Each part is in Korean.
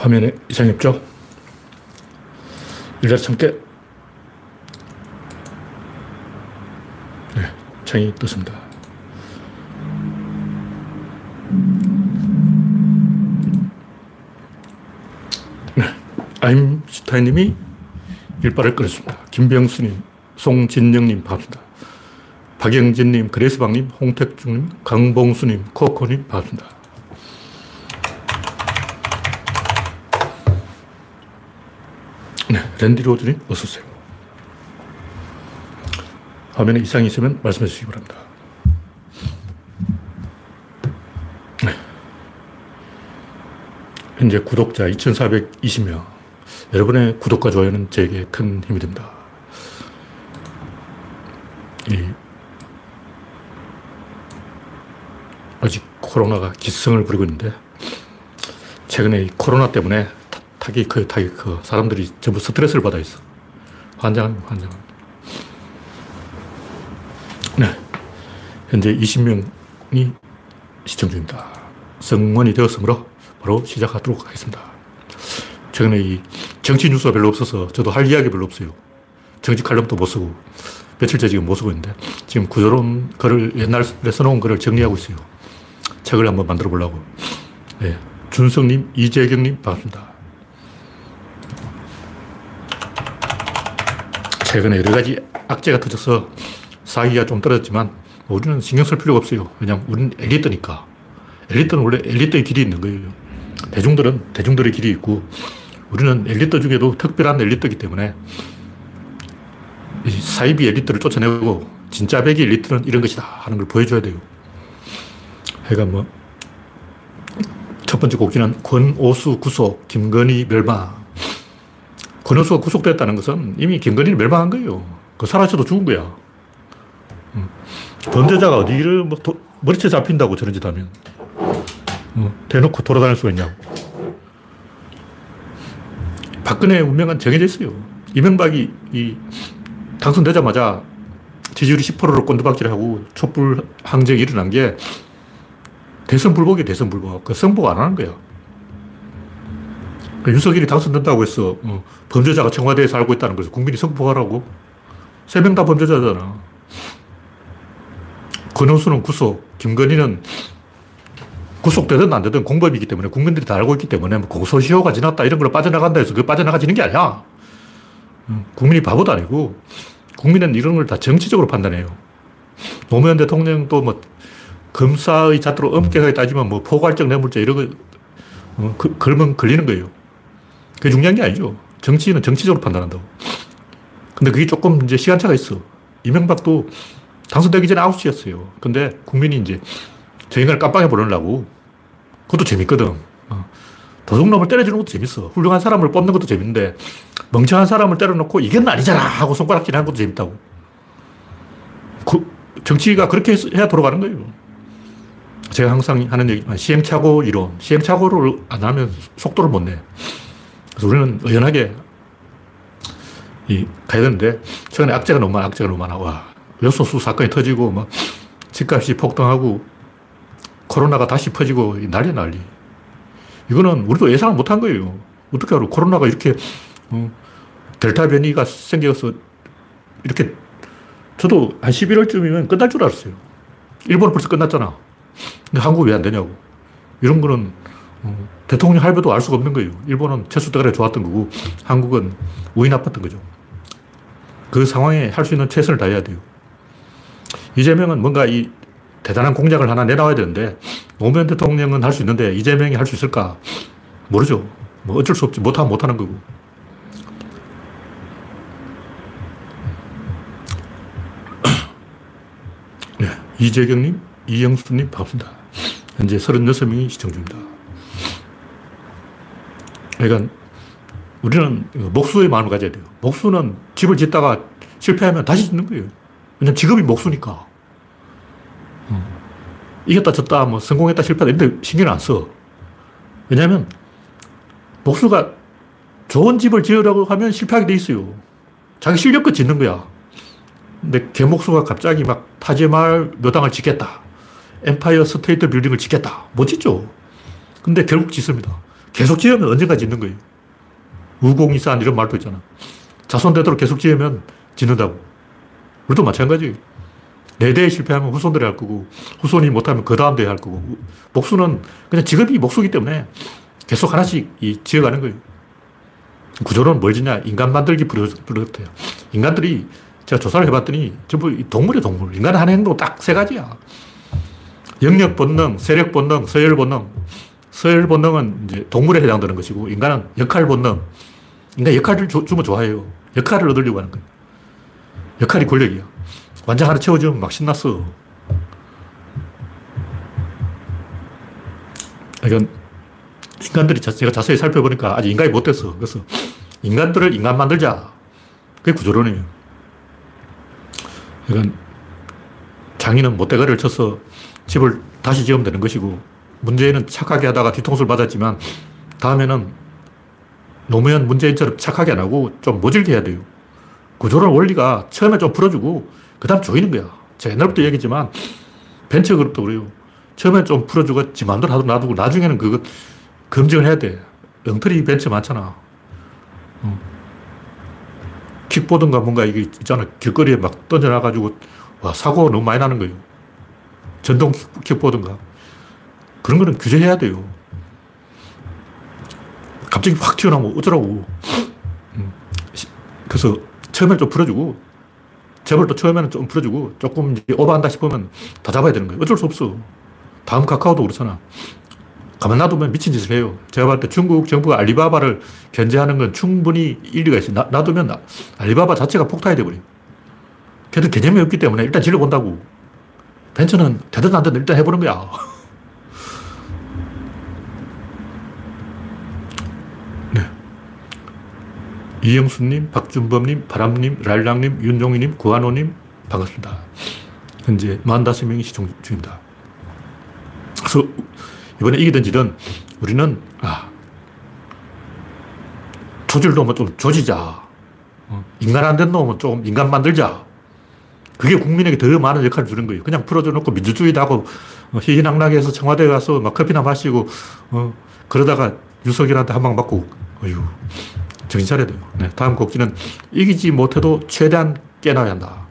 화면에 이상이 없죠? 일자리 참깨. 네, 창이 떴습니다. 네, 아임슈타인님이 일발을 끊었습니다. 김병수님, 송진영님 반갑습니다. 박영진님, 그레스방님, 홍택중님, 강봉수님, 코코님 반갑습니다. 네, 랜디 로즈님 어서 오세요. 화면에 이상이 있으면 말씀해 주시기 바랍니다. 네. 현재 구독자 2,420명. 여러분의 구독과 좋아요는 제게 큰 힘이 됩니다. 이 아직 코로나가 기승을 부리고 있는데 최근에 이 코로나 때문에 타격이 커요, 타격이 커. 사람들이 전부 스트레스를 받아 있어. 환장합니다, 환장합니다. 네. 현재 20명이 시청 중입니다. 성원이 되었으므로 바로 시작하도록 하겠습니다. 최근에 이 정치 뉴스가 별로 없어서 저도 할 이야기 별로 없어요. 정치 칼럼도 못 쓰고 며칠째 지금 못 쓰고 있는데 지금 구조론 글을 옛날에 써놓은 글을 정리하고 있어요. 책을 한번 만들어 보려고. 네. 준성님, 이재경님 반갑습니다. 최근에 여러 가지 악재가 터져서 사기가 좀 떨어졌지만 우리는 신경 쓸 필요가 없어요. 왜냐하면 우리는 엘리트니까. 엘리트는 원래 엘리트의 길이 있는 거예요. 대중들은 대중들의 길이 있고 우리는 엘리트 중에도 특별한 엘리트이기 때문에 사이비 엘리트를 쫓아내고 진짜 백이 엘리트는 이런 것이다 하는 걸 보여줘야 돼요. 그러니까 뭐, 첫 번째 곡기는 권오수 구속, 김건희 멸망. 권오수가 구속됐다는 것은 이미 김건희는 멸망한 거예요. 그 사라져도 죽은 거야. 음. 범죄자가 어디를 뭐 도, 머리채 잡힌다고 저런 짓 하면. 어, 대놓고 돌아다닐 수가 있냐고. 박근혜 운명은 정해져 있어요. 이명박이 이 당선되자마자 지지율이 10%로 꼰두박질을 하고 촛불 항쟁이 일어난 게 대선 불복이 대선 불복. 그 선복 안 하는 거야. 그 윤석열이 당선된다고 해서 어, 범죄자가 청와대에 살고 있다는 거죠. 국민이 선포하라고. 세 명 다 범죄자잖아. 권영수는 구속, 김건희는 구속되든 안 되든 공범이기 때문에 국민들이 다 알고 있기 때문에 뭐 공소시효가 지났다 이런 걸로 빠져나간다 해서 그 빠져나가지는 게 아니야. 국민이 바보도 아니고 국민은 이런 걸 다 정치적으로 판단해요. 노무현 대통령도 뭐 검사의 잣대로 엄격하게 따지면 뭐 포괄적 뇌물죄 이런 거 어, 그, 걸면 걸리는 거예요. 그게 중요한 게 아니죠. 정치인은 정치적으로 판단한다고. 근데 그게 조금 이제 시간차가 있어. 이명박도 당선되기 전에 아웃이었어요. 근데 국민이 이제 저 인간을 깜빵에 보내려고. 그것도 재밌거든. 어. 도둑놈을 때려주는 것도 재밌어. 훌륭한 사람을 뽑는 것도 재밌는데, 멍청한 사람을 때려놓고 이건 아니잖아! 하고 손가락질 하는 것도 재밌다고. 그, 정치가 그렇게 해야 돌아가는 거예요. 제가 항상 하는 얘기, 시행착오 이론. 시행착오를 안 하면 속도를 못 내. 그래서 우리는 의연하게 이, 가야 되는데, 최근에 악재가 너무 많아, 악재가 너무 많아. 와. 여소수 사건이 터지고, 막, 집값이 폭등하고, 코로나가 다시 퍼지고, 난리 난리. 이거는 우리도 예상을 못한 거예요. 어떻게 알아? 코로나가 이렇게, 어, 델타 변이가 생겨서, 이렇게, 저도 한 11월쯤이면 끝날 줄 알았어요. 일본은 벌써 끝났잖아. 근데 한국 왜 안 되냐고. 이런 거는, 어, 대통령 할배도 알 수가 없는 거예요. 일본은 최수대가리 좋았던 거고, 한국은 우위 나빴던 거죠. 그 상황에 할 수 있는 최선을 다해야 돼요. 이재명은 뭔가 이 대단한 공약을 하나 내놔야 되는데, 노무현 대통령은 할 수 있는데, 이재명이 할 수 있을까? 모르죠. 뭐 어쩔 수 없지. 못하면 못하는 거고. 네, 이재경님, 이영수님, 반갑습니다. 현재 36명이 시청 중입니다. 그러니까 우리는 목수의 마음을 가져야 돼요. 목수는 집을 짓다가 실패하면 다시 짓는 거예요. 왜냐면 직업이 목수니까. 음. 이겼다 졌다, 뭐 성공했다 실패했다 이런 데 신경을 안 써. 왜냐하면 목수가 좋은 집을 지으려고 하면 실패하게 돼 있어요. 자기 실력껏 짓는 거야. 근데 개목수가 갑자기 막 타지마할 묘당을 짓겠다. 엠파이어 스테이트 빌딩을 짓겠다. 못 짓죠. 근데 결국 짓습니다. 계속 지으면 언젠가 짓는 거예요. 우공이산 이런 말도 있잖아. 자손되도록 계속 지으면 짓는다고. 우리도 마찬가지. 네 대에 실패하면 후손들이 할 거고, 후손이 못하면 그 다음 대에 할 거고, 목수는 그냥 직업이 목수기 때문에 계속 하나씩 지어가는 거예요. 구조는 뭘 짓냐? 인간 만들기 프로젝트예요. 인간들이 제가 조사를 해봤더니 전부 동물이에요, 동물. 인간의 하는 행동 딱 세 가지야. 영역 본능, 세력 본능, 서열 본능. 서열 본능은 이제 동물에 해당되는 것이고, 인간은 역할 본능. 인간 역할을 주, 면 좋아해요. 역할을 얻으려고 하는 거예요. 역할이 권력이야. 완장 하나 채워주면 막 신났어. 이건 인간들이 제가 자세히 살펴보니까 아직 인간이 못 됐어. 그래서 인간들을 인간 만들자. 그게 구조론이에요. 이건 장인은 못대가리를 쳐서 집을 다시 지으면 되는 것이고 문재인은 착하게 하다가 뒤통수를 맞았지만 다음에는 노무현 문재인처럼 착하게 안 하고 좀 모질게 해야 돼요. 구조론 원리가 처음에 좀 풀어주고 그 다음 조이는 거야. 제가 옛날부터 얘기했지만 벤처 그룹도 그래요. 처음에 좀 풀어주고 지 마음대로 하도 놔두고 나중에는 그거 검증을 해야 돼. 엉터리 벤처 많잖아. 어. 킥보드인가 뭔가 이게 있잖아. 길거리에 막 던져놔가지고 와, 사고가 너무 많이 나는 거예요. 전동 킥보드인가. 그런 거는 규제해야 돼요. 갑자기 확 튀어나오면 어쩌라고. 음. 그래서 처음에 좀 풀어주고, 재벌도 처음에는 좀 풀어주고, 조금 오버한다 싶으면 다 잡아야 되는 거예요. 어쩔 수 없어. 다음 카카오도 그렇잖아. 가만 놔두면 미친 짓을 해요. 제가 봤을 때 중국 정부가 알리바바를 견제하는 건 충분히 일리가 있어요. 놔, 놔두면 알리바바 자체가 폭탄이 돼버려요. 걔도 개념이 없기 때문에 일단 질러본다고. 벤처는 되든 안 되든 일단 해보는 거야. 이영수님, 박준범님, 바람님, 랄랑님, 윤종희님, 구한호님, 반갑습니다. 현재 45명이 시청 중입니다. 그래서 이번에 이기든 지든 우리는, 아, 조질 놈은 좀 조지자. 어, 인간 안 된 놈은 좀 인간 만들자. 그게 국민에게 더 많은 역할을 주는 거예요. 그냥 풀어줘 놓고 민주주의다 하고 어, 희희낙낙해서 청와대 가서 막 커피나 마시고 어, 그러다가 유석열한테 한 방 맞고 어휴 정신 차려야 돼요. 네, 다음 곡지는 이기지 못해도 최대한 깨나야 한다.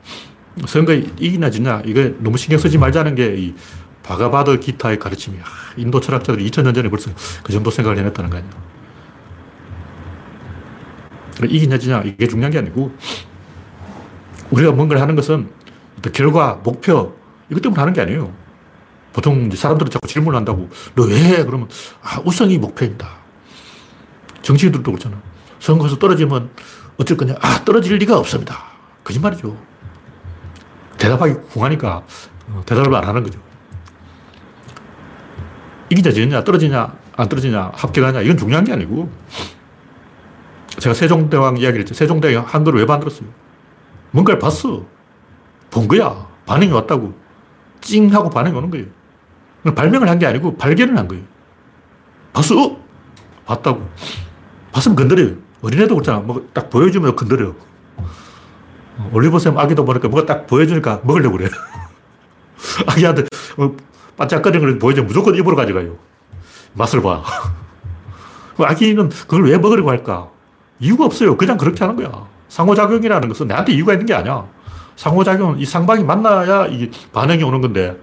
선거에 이기나 지냐 이거 너무 신경 쓰지 말자는 게 이 바가바드 기타의 가르침이야. 인도 철학자들이 2000년 전에 벌써 그 정도 생각을 해냈다는 거 아니야. 이기냐 지냐 이게 중요한 게 아니고 우리가 뭔가를 하는 것은 결과, 목표 이것 때문에 하는 게 아니에요. 보통 사람들은 자꾸 질문을 한다고 너왜 해? 그러면 아, 우승이 목표입니다. 정치인들도 그렇잖아. 선거에서 떨어지면 어쩔 거냐? 아, 떨어질 리가 없습니다. 거짓말이죠. 대답하기 궁하니까 어, 대답을 안 하는 거죠. 이기자 지느냐, 떨어지냐, 안 떨어지냐, 합격하냐, 이건 중요한 게 아니고. 제가 세종대왕 이야기를 했죠. 세종대왕이 한글을 왜 만들었어요? 뭔가를 봤어. 본 거야. 반응이 왔다고. 찡 하고 반응이 오는 거예요. 발명을 한 게 아니고 발견을 한 거예요. 봤어? 어? 봤다고. 봤으면 건드려요. 어린애도 그렇잖아. 뭐 딱 보여주면 건드려. 올리버쌤 아기도 보니까 뭐가 딱 보여주니까 먹으려고 그래. 아기한테 뭐 반짝거리는 걸 보여주면 무조건 입으로 가져가요. 맛을 봐. 아기는 그걸 왜 먹으려고 할까? 이유가 없어요. 그냥 그렇게 하는 거야. 상호작용이라는 것은 내한테 이유가 있는 게 아니야. 상호작용은 이 상방이 만나야 이 반응이 오는 건데,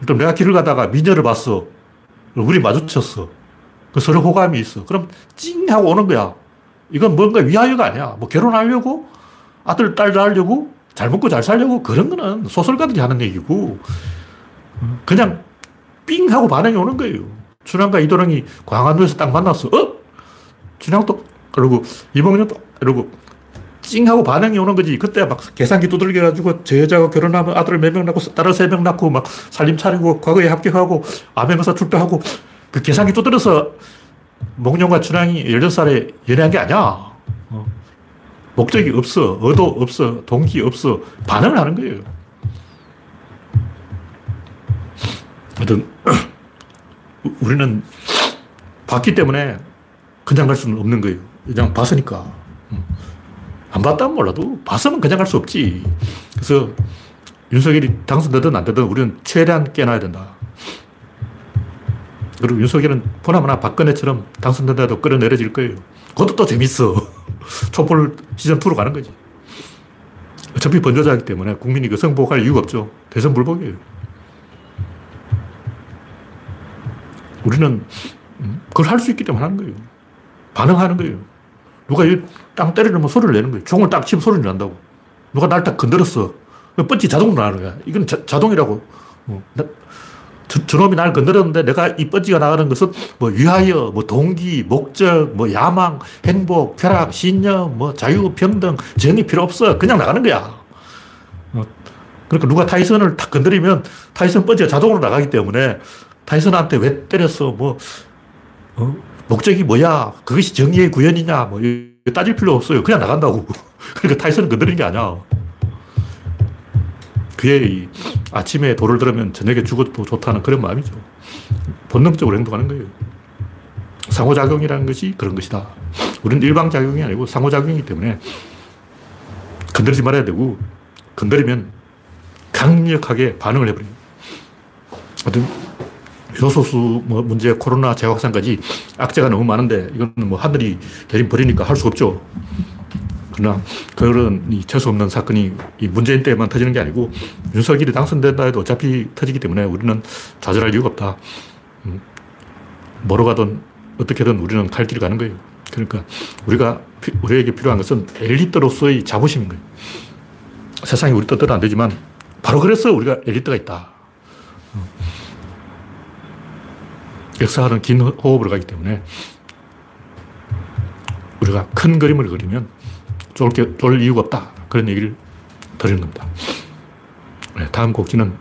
일단 내가 길을 가다가 미녀를 봤어. 우리 마주쳤어. 그 서로 호감이 있어. 그럼 찡 하고 오는 거야. 이건 뭔가 위하여가 아니야. 뭐 결혼하려고, 아들, 딸 낳으려고, 잘 먹고 잘 살려고, 그런 거는 소설가들이 하는 얘기고, 그냥 삥 하고 반응이 오는 거예요. 춘향과 이도령이 광안도에서 딱 만났어. 어? 춘향도, 그러고 이봉현도, 이러고 찡 하고 반응이 오는 거지. 그때 막 계산기 두들겨 가지고 저 여자가 결혼하면 아들을 몇 명 낳고 딸을 세 명 낳고 막 살림 차리고 과거에 합격하고 암행어사 출두하고 그 계산기 두드려서 몽룡과 춘향이 16살에 연애한 게 아니야. 어. 목적이 없어. 의도 없어. 동기 없어. 반응을 하는 거예요. 하여튼, 우리는 봤기 때문에 그냥 갈 수는 없는 거예요. 그냥 봤으니까. 안 봤다면 몰라도 봤으면 그냥 갈 수 없지. 그래서 윤석열이 당선되든 안 되든 우리는 최대한 깨놔야 된다. 그리고 윤석열은 보나마나 박근혜처럼 당선된다도 끌어내려질 거예요. 그것도 또 재밌어. 촛불 시즌2로 가는 거지. 어차피 번조자이기 때문에 국민이 그 성복할 이유가 없죠. 대선 불복이에요. 우리는 음, 그걸 할 수 있기 때문에 하는 거예요. 반응하는 거예요. 누가 땅 때리면 소리를 내는 거예요. 총을 딱 치면 소리를 난다고. 누가 날 딱 건드렸어. 뻗치 자동으로 나는 거야. 이건 자, 동이라고 어, 저, 저놈이 날 건드렸는데 내가 이 뻗지가 나가는 것은 뭐 위하여, 뭐 동기, 목적, 뭐 야망, 행복, 쾌락, 신념, 뭐 자유, 평등, 정의 필요 없어. 그냥 나가는 거야. 어, 그러니까 누가 타이슨을 탁 건드리면 타이슨 뻗지가 자동으로 나가기 때문에 타이슨한테 왜 때렸어? 뭐, 어? 목적이 뭐야? 그것이 정의의 구현이냐? 뭐, 따질 필요 없어요. 그냥 나간다고. 그러니까 타이슨은 건드리는 게 아니야. 그의 아침에 돌을 들으면 저녁에 죽어도 좋다는 그런 마음이죠. 본능적으로 행동하는 거예요. 상호작용이라는 것이 그런 것이다. 우리는 일방작용이 아니고 상호작용이기 때문에 건드리지 말아야 되고, 건드리면 강력하게 반응을 해버려요. 하여튼, 요소수 뭐 문제, 코로나 재확산까지 악재가 너무 많은데, 이건 뭐 하늘이 대림 버리니까 할 수 없죠. 그러나 그런 이 재수 없는 사건이 이 문재인 때만 터지는 게 아니고 윤석열이 당선된다 해도 어차피 터지기 때문에 우리는 좌절할 이유가 없다. 음, 뭐로 가든 어떻게든 우리는 갈 길을 가는 거예요. 그러니까 우리가, 우리에게 필요한 것은 엘리트로서의 자부심인 거예요. 세상이 우리 뜻대로 안 되지만 바로 그래서 우리가 엘리트가 있다. 음. 역사하는 긴 호흡을 가기 때문에 우리가 큰 그림을 그리면 쫄, 게, 쫄 이유가 없다. 그런 얘기를 드리는 겁니다. 네, 다음 곡지는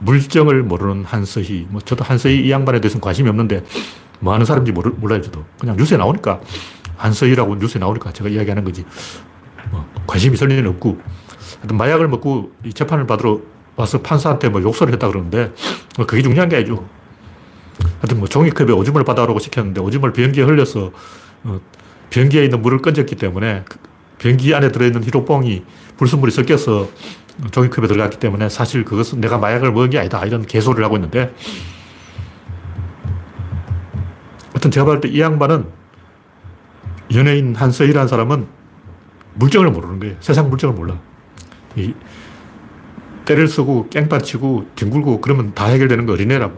물정을 모르는 한서희. 뭐 저도 한서희 이 양반에 대해서는 관심이 없는데 뭐 하는 사람인지 모르, 몰라요, 저도. 그냥 뉴스에 나오니까 한서희라고 뉴스에 나오니까 제가 이야기하는 거지. 뭐 관심 있을 일은 없고. 하여튼 마약을 먹고 이 재판을 받으러 와서 판사한테 뭐 욕설을 했다 그러는데 뭐 그게 중요한 게 아니죠. 하여튼 뭐 종이컵에 오줌을 받아오라고 시켰는데 오줌을 변기에 흘려서 어, 변기에 있는 물을 건졌기 때문에 그 변기 안에 들어있는 히로뽕이 불순물이 섞여서 종이컵에 들어갔기 때문에 사실 그것은 내가 마약을 먹은 게 아니다. 이런 개소리를 하고 있는데 하여튼 제가 봤을 때 이 양반은 연예인 한서희라는 사람은 물정을 모르는 거예요. 세상 물정을 몰라. 이 때를 쓰고 깽판 치고 뒹굴고 그러면 다 해결되는 거 어린애라고.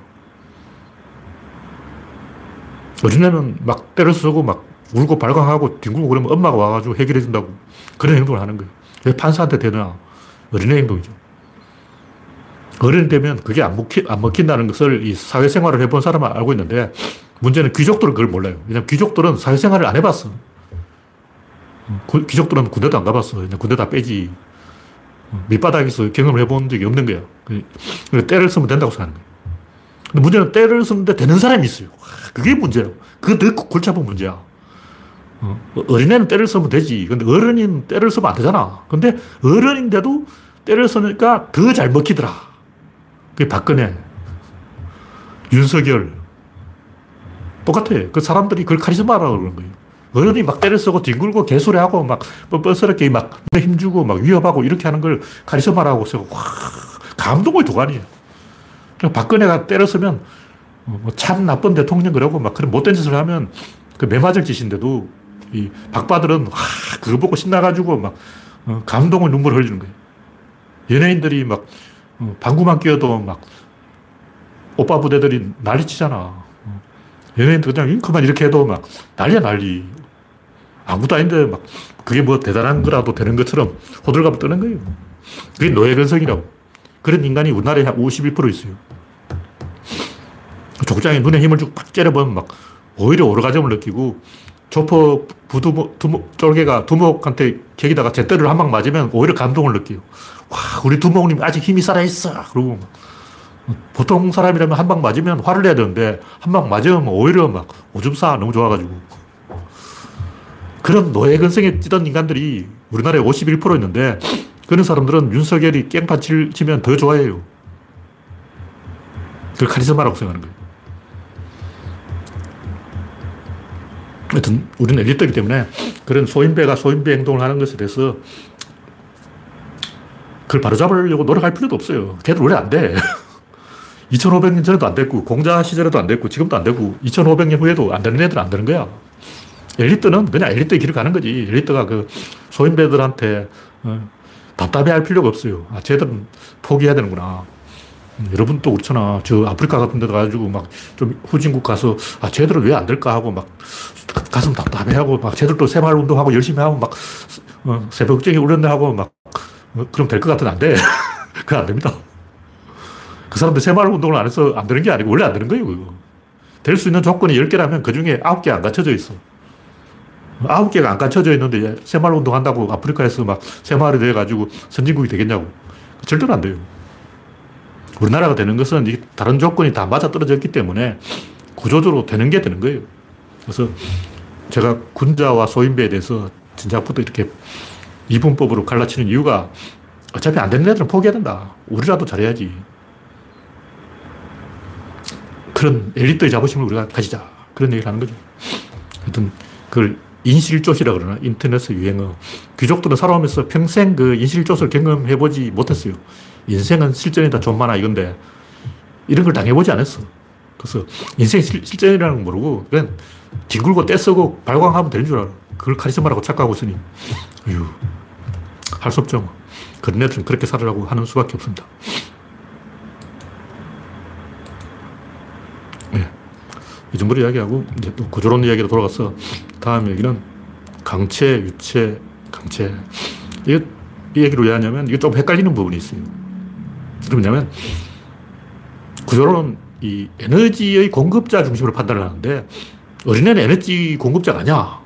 어린애는 막 때를 쓰고 막 울고 발광하고 뒹굴고 그러면 엄마가 와가지고 해결해 준다고. 그런 행동을 하는 거예요. 왜 판사한테 되나? 어린애 행동이죠. 어른이 되면 그게 안, 먹히, 안 먹힌다는 것을 이 사회생활을 해본 사람은 알고 있는데 문제는 귀족들은 그걸 몰라요. 왜냐면 귀족들은 사회생활을 안 해봤어. 귀족들은 군대도 안 가봤어. 그냥 군대 다 빼지. 밑바닥에서 경험을 해본 적이 없는 거야. 그러니까 때를 쓰면 된다고 생각하는 거야. 근데 문제는 때를 쓰는데 되는 사람이 있어요. 그게 문제라고. 그게 더 골치 아픈 문제야. 어? 어린애는 때를 쓰면 되지. 근데 어른인 때를 쓰면 안 되잖아. 근데 어른인데도 때를 쓰니까 더 잘 먹히더라. 그게 박근혜, 윤석열. 똑같아. 그 사람들이 그걸 카리스마라고 그러는 거예요. 어른이 막 때를 쓰고 뒹굴고 개소리하고 막 뻔뻔스럽게 막 힘주고 막 위협하고 이렇게 하는 걸 카리스마라고 쓰고 와, 감동의 도가니에요. 박근혜가 때려 쓰면 어, 뭐참 나쁜 대통령 그러고 막 그런 못된 짓을 하면 그 매맞을 짓인데도 이 박바들은 와, 그거 보고 신나가지고 막 어, 감동의 눈물을 흘리는 거예요. 연예인들이 막 어, 방구만 끼어도 막 오빠 부대들이 난리치잖아. 어, 연예인들 그냥 잉크만 이렇게 해도 막 난리야 난리. 아무도 아닌데 막 그게 뭐 대단한 거라도 되는 것처럼 호들갑을 떠는 거예요. 그게 노예 근성이라고. 그런 인간이 우리나라에 한 51% 있어요. 족장에 눈에 힘을 쭉 팍 째려보면 막 오히려 오르가즘을 느끼고 조퍼 부두목, 두목, 쫄개가 두목한테 객기다가 제때를 한 방 맞으면 오히려 감동을 느껴요. 와, 우리 두목님 아직 힘이 살아있어. 그러고 보통 사람이라면 한 방 맞으면 화를 내야 되는데 한 방 맞으면 오히려 막 오줌 싸 너무 좋아가지고. 그런 노예 근성에 찌던 인간들이 우리나라에 51% 있는데 그런 사람들은 윤석열이 깽판 치면 더 좋아해요. 그걸 카리스마라고 생각하는 거예요. 하여튼 우리는 엘리트이기 때문에 그런 소인배가 소인배 행동을 하는 것에 대해서 그걸 바로잡으려고 노력할 필요도 없어요. 걔들 원래 안 돼. 2500년 전에도 안 됐고, 공자 시절에도 안 됐고, 지금도 안 되고, 2500년 후에도 안 되는 애들은 안 되는 거야. 엘리트는 그냥 엘리트의 길을 가는 거지. 엘리트가 그 소인배들한테 어, 답답해 할 필요가 없어요. 아, 쟤들은 포기해야 되는구나. 음, 여러분 또 그렇잖아. 저 아프리카 같은 데 가가지고 막 좀 후진국 가서 아, 쟤들은 왜 안 될까 하고 막 가슴 답답해 하고 막 쟤들도 새마을 운동하고 열심히 하고 막 어, 새벽경이 울렸네 하고 막 어, 그럼 될 것 같은 안 돼. 그건 안 됩니다. 그 사람들 새마을 운동을 안 해서 안 되는 게 아니고 원래 안 되는 거예요. 될수 있는 조건이 10개라면 그 중에 9개 안 갖춰져 있어. 아홉 개가 안 갖춰져 있는데 새마을 운동 한다고 아프리카에서 막 새마을이 돼가지고 선진국이 되겠냐고. 절대로 안 돼요. 우리나라가 되는 것은 다른 조건이 다 맞아 떨어졌기 때문에 구조적으로 되는 게 되는 거예요. 그래서 제가 군자와 소인배에 대해서 진작부터 이렇게 이분법으로 갈라치는 이유가 어차피 안 되는 애들은 포기해야 된다. 우리라도 잘해야지. 그런 엘리트의 자부심을 우리가 가지자. 그런 얘기를 하는 거죠. 하여튼 그걸 인실조시라 그러나 인터넷 유행어. 귀족들은 살아오면서 평생 그 인실조를 경험해보지 못했어요. 인생은 실전이다 존만아 이건데 이런 걸 당해보지 않았어. 그래서 인생 실, 실전이라는 건 모르고 그냥 뒹굴고 떼쓰고 발광하면 되는 줄 알아. 그걸 카리스마라고 착각하고 있으니 어휴 할수 없죠. 그런 애들은 그렇게 살으라고 하는 수밖에 없습니다. 네. 이 정도로 이야기하고 이제 또 구조론 이야기로 돌아가서 다음 얘기는 강체, 유체, 강체. 이거, 이 얘기를 왜 하냐면 이게 좀 헷갈리는 부분이 있어요. 그러냐면 구조론은 이 에너지의 공급자 중심으로 판단을 하는데 어린애는 에너지 공급자가 아니야.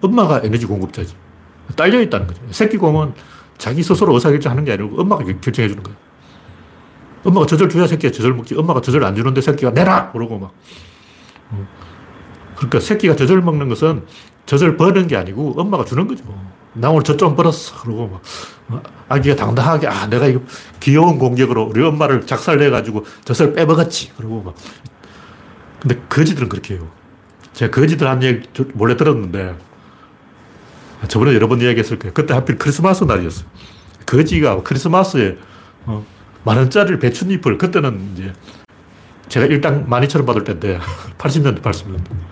엄마가 에너지 공급자지. 딸려 있다는 거죠. 새끼 곰은 자기 스스로 의사결정하는 게 아니고 엄마가 결정해 주는 거예요. 엄마가 젖을 줘야 새끼가 젖을 먹지. 엄마가 젖을 안 주는데 새끼가 내라! 그러고 막. 그러니까 새끼가 젖을 먹는 것은 젖을 버는 게 아니고 엄마가 주는 거죠. 나 오늘 젖좀 벌었어. 그러고 막 어, 아기가 당당하게 아 내가 이거 귀여운 공격으로 우리 엄마를 작살내가지고 젖을 빼먹었지. 그러고 막 근데 거지들은 그렇게 해요. 제가 거지들 한 얘기 몰래 들었는데 저번에 여러 번 이야기했을 거예요. 그때 하필 크리스마스 날이었어요. 거지가 크리스마스에 어, 만 원짜리 배춧잎을 그때는 이제 제가 일당 12,000원 받을 때인데 80년대 80년대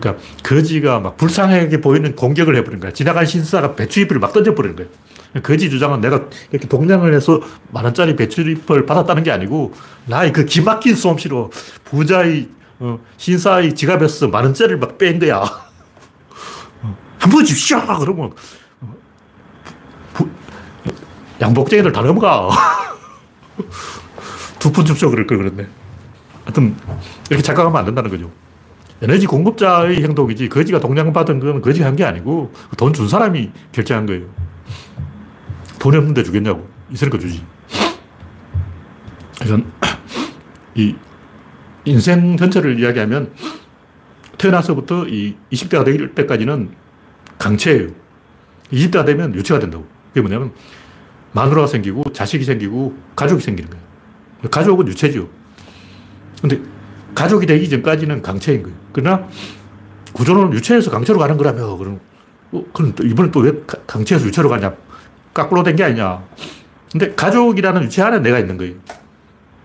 그러니까 거지가 막 불쌍하게 보이는 공격을 해버린 거야. 지나간 신사가 배추잎을 막 던져버리는 거야. 거지 주장은 내가 이렇게 동냥을 해서 만 원짜리 배추잎을 받았다는 게 아니고 나의 그 기막힌 솜씨로 부자의 어, 신사의 지갑에서 만 원짜리를 막뺀 거야. 어, 한번 주십시오! 그러면 어, 부, 양복쟁이들 다 넘어가. 두 푼 줍쇼 그럴 걸 그랬네. 하여튼 이렇게 착각하면 안 된다는 거죠. 에너지 공급자의 행동이지 거지가 동량받은 건 거지가 한 게 아니고 돈 준 사람이 결정한 거예요. 돈이 없는데 주겠냐고. 있으니까 주지. 이 인생 전체를 이야기하면 태어나서부터 이 20대가 될 때까지는 강체예요. 20대가 되면 유체가 된다고. 그게 뭐냐면 마누라가 생기고 자식이 생기고 가족이 생기는 거예요. 가족은 유체죠. 근데 가족이 되기 전까지는 강체인 거예요. 그러나 구조론은 유체에서 강체로 가는 거라며. 그럼, 어, 그럼 또 이번에 또 왜 강체에서 유체로 가냐? 까꾸로 된 게 아니냐. 근데 가족이라는 유체 안에 내가 있는 거예요.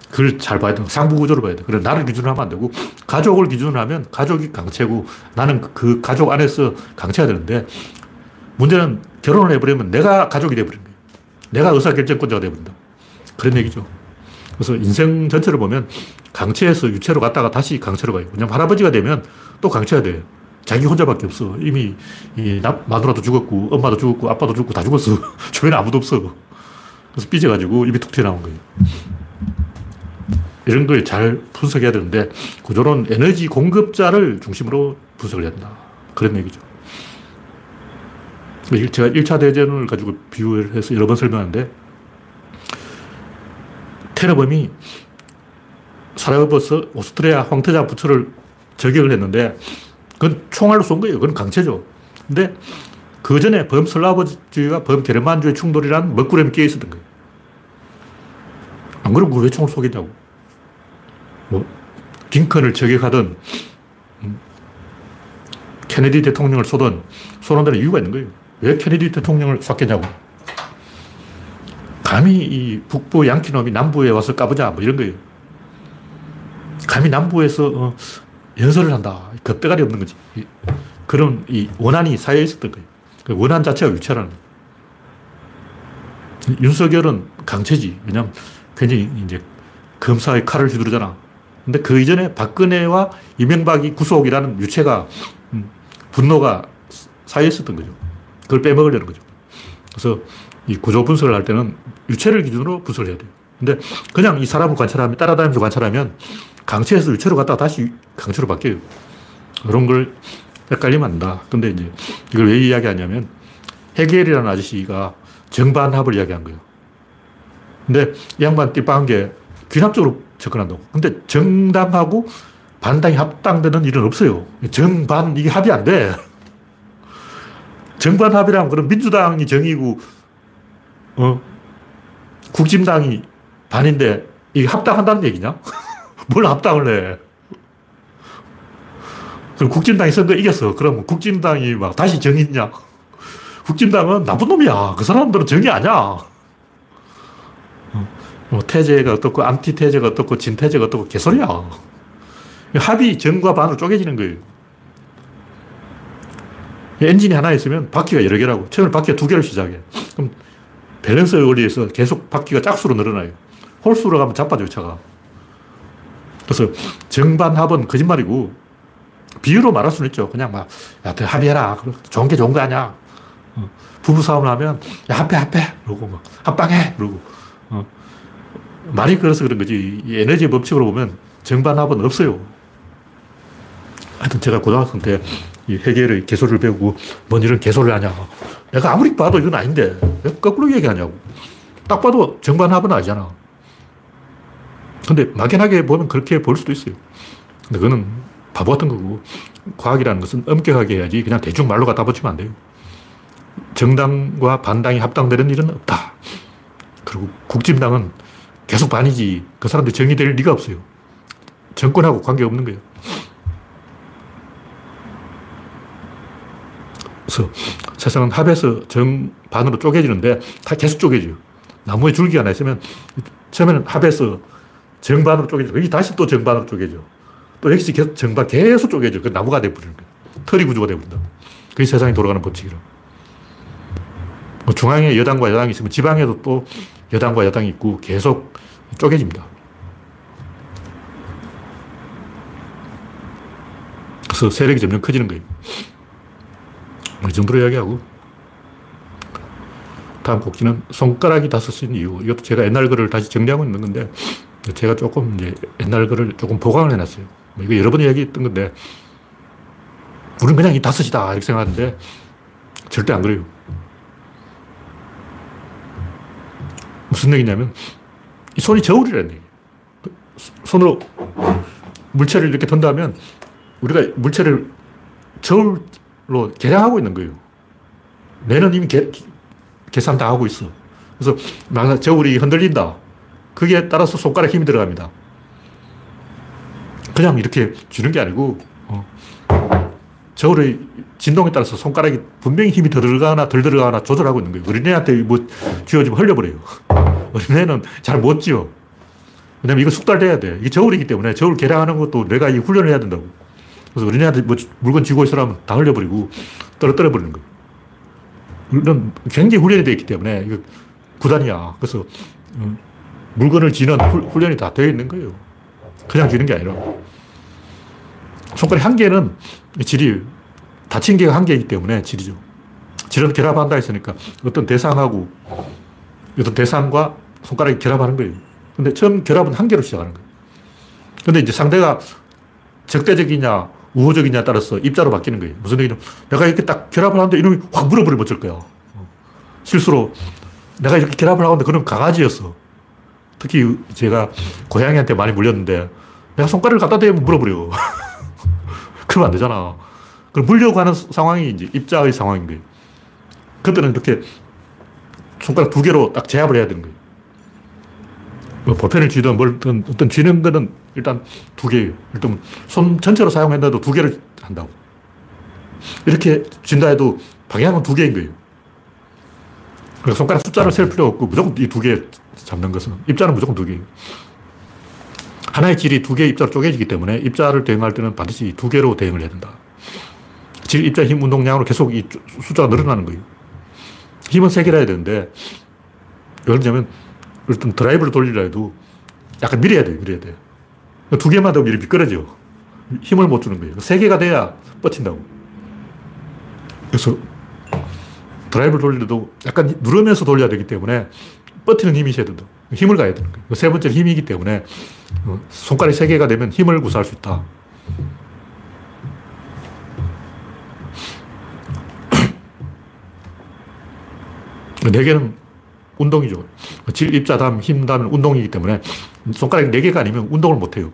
그걸 잘 봐야 돼. 상부 구조를 봐야 돼. 그래, 나를 기준으로 하면 안 되고, 가족을 기준으로 하면 가족이 강체고, 나는 그 가족 안에서 강체가 되는데, 문제는 결혼을 해버리면 내가 가족이 돼버린 거예요. 내가 의사결정권자가 돼버린다. 그런 얘기죠. 그래서 인생 전체를 보면 강체에서 유체로 갔다가 다시 강체로 가요. 왜냐면 할아버지가 되면 또 강체가 돼요. 자기 혼자밖에 없어. 이미 이 마누라도 죽었고, 엄마도 죽었고, 아빠도 죽고 다 죽었어. 주변에 아무도 없어. 그래서 삐져가지고 입이 툭 튀어나온 거예요. 이런 걸 잘 분석해야 되는데, 구조론 에너지 공급자를 중심으로 분석을 해야 된다. 그런 얘기죠. 제가 1차 대전을 가지고 비유를 해서 여러 번 설명하는데, 테러범이 사라버서 오스트리아 황태자 부처를 저격을 했는데 그건 총알로 쏜 거예요. 그건 강체죠. 근데 그 전에 범슬라버주의와 범게르만주의 충돌이란 먹구름이 끼어 있었던 거예요. 안 그러면 왜 총을 쏘겠냐고. 뭐, 링컨을 저격하든, 음, 케네디 대통령을 쏘든, 쏘는 데는 이유가 있는 거예요. 왜 케네디 대통령을 쐈겠냐고. 감히 이 북부 양키놈이 남부에 와서 까보자, 뭐 이런 거예요. 감히 남부에서 어, 연설을 한다. 겁대가리 없는 거지. 그런 이 원한이 사회에 있었던 거예요. 그 원한 자체가 위치라는 거예요. 윤석열은 강체지. 왜냐면 굉장히 이제 검사의 칼을 휘두르잖아. 근데 그 이전에 박근혜와 이명박이 구속이라는 유체가 음, 분노가 사이에 있었던 거죠. 그걸 빼먹으려는 거죠. 그래서 이 구조 분석을 할 때는 유체를 기준으로 분석을 해야 돼요. 근데 그냥 이 사람을 관찰하면, 따라다니면서 관찰하면 강체에서 유체로 갔다가 다시 강체로 바뀌어요. 그런 걸 헷갈리면 안 된다. 근데 이제 이걸 왜 이야기하냐면 해겔이라는 아저씨가 정반합을 이야기한 거예요. 근데 이 양반 띠빵한 게 귀납적으로 접근한다고. 근데 정당하고 반당이 합당되는 일은 없어요. 정반, 이게 합이 안 돼. 정반합이라면 그럼 민주당이 정이고, 어, 국진당이 반인데 이게 합당한다는 얘기냐? 뭘 합당을 해? 그럼 국짐당이 선거 이겼어. 그럼 국짐당이 막 다시 정이냐? 국짐당은 나쁜 놈이야. 그 사람들은 정이 아니야. 어, 뭐 테제가 어떻고, 안티테제가 어떻고, 진테제가 어떻고, 개소리야. 합이 정과 반으로 쪼개지는 거예요. 엔진이 하나 있으면 바퀴가 여러 개라고. 처음에 바퀴가 두 개로 시작해. 그럼 밸런스 원리에서 계속 바퀴가 짝수로 늘어나요. 홀수로 가면 자빠져요, 차가. 그래서 정반 합은 거짓말이고, 비유로 말할 수는 있죠. 그냥 막, 야, 합의해라. 좋은 게 좋은 거 아니야. 어. 부부 싸움을 하면, 야, 합해, 합해. 그러고 막, 합방해. 그러고. 어. 말이 그래서 그런 거지. 에너지 법칙으로 보면 정반 합은 없어요. 하여튼 제가 고등학생 때 이 해결의 개소리를 배우고 뭔 이런 개소리를 하냐. 내가 아무리 봐도 이건 아닌데 왜 거꾸로 얘기하냐고. 딱 봐도 정반합은 아니잖아. 근데 막연하게 보면 그렇게 볼 수도 있어요. 근데 그거는 바보 같은 거고 과학이라는 것은 엄격하게 해야지 그냥 대충 말로 갖다 붙이면 안 돼요. 정당과 반당이 합당되는 일은 없다. 그리고 국진당은 계속 반이지 그 사람들 정의될 리가 없어요. 정권하고 관계없는 거예요. 그래서 세상은 합에서 정반으로 쪼개지는데 다 계속 쪼개져요. 나무에 줄기가 하나 있으면 처음에는 합에서 정반으로 쪼개져. 여기 다시 또 정반으로 쪼개져. 또 여기서 계속 정반 계속 쪼개져. 그 나무가 돼버리는 거예요. 털이 구조가 돼버린다. 그게 세상이 돌아가는 법칙이라. 뭐 중앙에 여당과 여당이 있으면 지방에도 또 여당과 여당이 있고 계속 쪼개집니다. 그래서 세력이 점점 커지는 거예요. 이 정도로 이야기하고. 다음 곡지는 손가락이 다섯인 이유. 이것도 제가 옛날 글을 다시 정리하고 있는 건데, 제가 조금 이제 옛날 글을 조금 보강을 해놨어요. 뭐 이거 여러 번 이야기했던 건데, 우리는 그냥 이 다섯이다. 이렇게 생각하는데, 절대 안 그래요. 무슨 얘기냐면, 이 손이 저울이라는 얘기예요. 그 손으로 물체를 이렇게 던다면, 우리가 물체를 저울 로 계량하고 있는 거예요. 뇌는 이미 계, 계산 다 하고 있어. 그래서 막 저울이 흔들린다. 그게 따라서 손가락 힘이 들어갑니다. 그냥 이렇게 주는 게 아니고, 어, 저울의 진동에 따라서 손가락이 분명히 힘이 더 들어가나 덜 들어가나 조절하고 있는 거예요. 어린애한테 뭐 쥐어주면 흘려버려요. 어린애는 잘못 쥐어. 왜냐면 이거 숙달돼야 돼. 이게 저울이기 때문에 저울 계량하는 것도 내가 이 훈련을 해야 된다고. 그래서 어린애한테 뭐 물건 쥐고 있으라면 다 흘려버리고 떨어뜨려 버리는 거예요. 이런 굉장히 훈련이 되어 있기 때문에 이거 구단이야. 그래서 음, 물건을 쥐는 훈련이 다 되어 있는 거예요. 그냥 쥐는 게 아니라. 손가락 한 개는 질이 다친 개가 한 개이기 때문에 질이죠. 질은 결합한다 했으니까 어떤 대상하고 어떤 대상과 손가락이 결합하는 거예요. 근데 처음 결합은 한 개로 시작하는 거예요. 근데 이제 상대가 적대적이냐 우호적이냐에 따라서 입자로 바뀌는 거예요. 무슨 얘기냐 내가 이렇게 딱 결합을 하는데 이놈이 확 물어버리면 어쩔 거야. 실수로 내가 이렇게 결합을 하는데 그런 강아지였어. 특히 제가 고양이한테 많이 물렸는데 내가 손가락을 갖다 대면 물어버려. 그러면 안 되잖아. 그럼 물려고 하는 상황이 이제 입자의 상황인 거예요. 그때는 이렇게 손가락 두 개로 딱 제압을 해야 되는 거예요. 뭐 볼펜을 쥐든 뭘 어떤 쥐는 거는 일단 두 개예요. 일단 손 전체로 사용했는데도 두 개를 한다고. 이렇게 쥔다 해도 방향은 두 개인 거예요. 그러니까 손가락 숫자를 셀 필요 없고 무조건 이 두 개 잡는 것은 입자는 무조건 두 개. 하나의 질이 두 개의 입자로 쪼개지기 때문에 입자를 대응할 때는 반드시 두 개로 대응을 해야 된다. 질, 입자, 힘, 운동량으로 계속 이 숫자가 늘어나는 거예요. 힘은 세 개라 해야 되는데, 예를 들면, 어떤 드라이브를 돌리려 해도 약간 밀어야 돼요, 밀어야 돼요. 두 개만 되면 이렇게 미끄러져. 힘을 못 주는 거예요. 세 개가 돼야 뻗친다고. 그래서 드라이브를 돌리려도 약간 누르면서 돌려야 되기 때문에 버티는 힘이 있어야 된다. 힘을 가야 되는 거예요. 세 번째 힘이기 때문에 어, 손가락이 세 개가 되면 힘을 구사할 수 있다. 네 개는 운동이죠. 질, 입자, 담, 힘, 담은 운동이기 때문에 손가락이 네 개가 아니면 운동을 못 해요.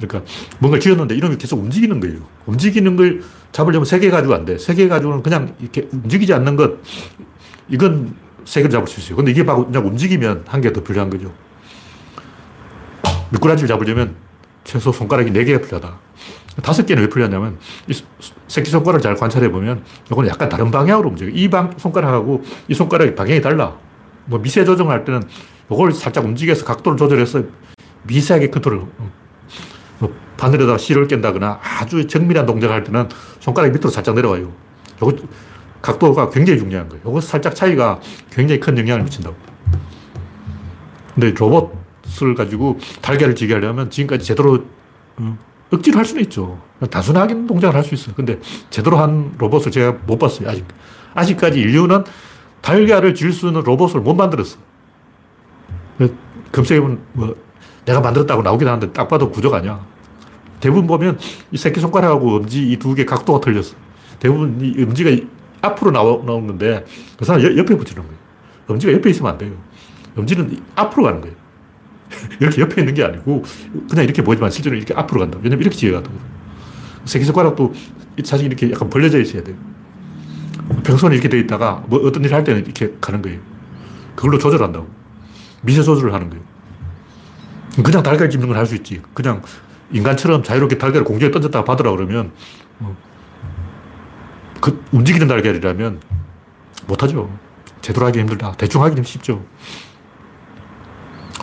그러니까 뭔가 쥐었는데 이놈이 계속 움직이는 거예요. 움직이는 걸 잡으려면 세 개 가지고 안 돼. 세 개 가지고는 그냥 이렇게 움직이지 않는 것, 이건 세 개를 잡을 수 있어요. 근데 이게 그냥 움직이면 한 개 더 필요한 거죠. 미꾸라지를 잡으려면 최소 손가락이 네 개가 필요하다. 다섯 개는 왜 필요하냐면, 이 새끼손가락을 잘 관찰해 보면, 이거는 약간 다른 방향으로 움직여요. 이 방, 손가락하고 이 손가락의 방향이 달라. 뭐 미세 조정할 때는 이걸 살짝 움직여서 각도를 조절해서 미세하게 컨트롤, 뭐 바늘에다가 실을 깬다거나 아주 정밀한 동작을 할 때는 손가락이 밑으로 살짝 내려와요. 요거 각도가 굉장히 중요한 거예요. 요거 살짝 차이가 굉장히 큰 영향을 미친다고. 근데 로봇을 가지고 달걀을 지게 하려면 지금까지 제대로 음, 억지로 할 수는 있죠. 단순하게 동작을 할 수 있어요. 근데 제대로 한 로봇을 제가 못 봤어요. 아직. 아직까지 인류는 달걀을 질 수 있는 로봇을 못 만들었어. 검색해보면 뭐 내가 만들었다고 나오긴 하는데 딱 봐도 구조가 아니야. 대부분 보면 이 새끼손가락하고 엄지 이 두 개 각도가 틀렸어. 대부분 이 엄지가 앞으로 나오, 나오는데 그 사람 옆에 붙이는 거예요. 엄지가 옆에 있으면 안 돼요. 엄지는 앞으로 가는 거예요. 이렇게 옆에 있는 게 아니고 그냥 이렇게 보이지만 실제로 이렇게 앞으로 간다. 왜냐면 이렇게 지어가거든. 새끼손가락도 사실 이렇게 약간 벌려져 있어야 돼요. 평소는 이렇게 돼 있다가 뭐 어떤 일을 할 때는 이렇게 가는 거예요. 그걸로 조절한다고. 미세 조절을 하는 거예요. 그냥 달걀 집는 건 할 수 있지. 그냥 인간처럼 자유롭게 달걀을 공중에 던졌다가 받으라 그러면 어, 그 움직이는 달걀이라면 못하죠. 제대로 하기 힘들다. 대충 하기는 쉽죠.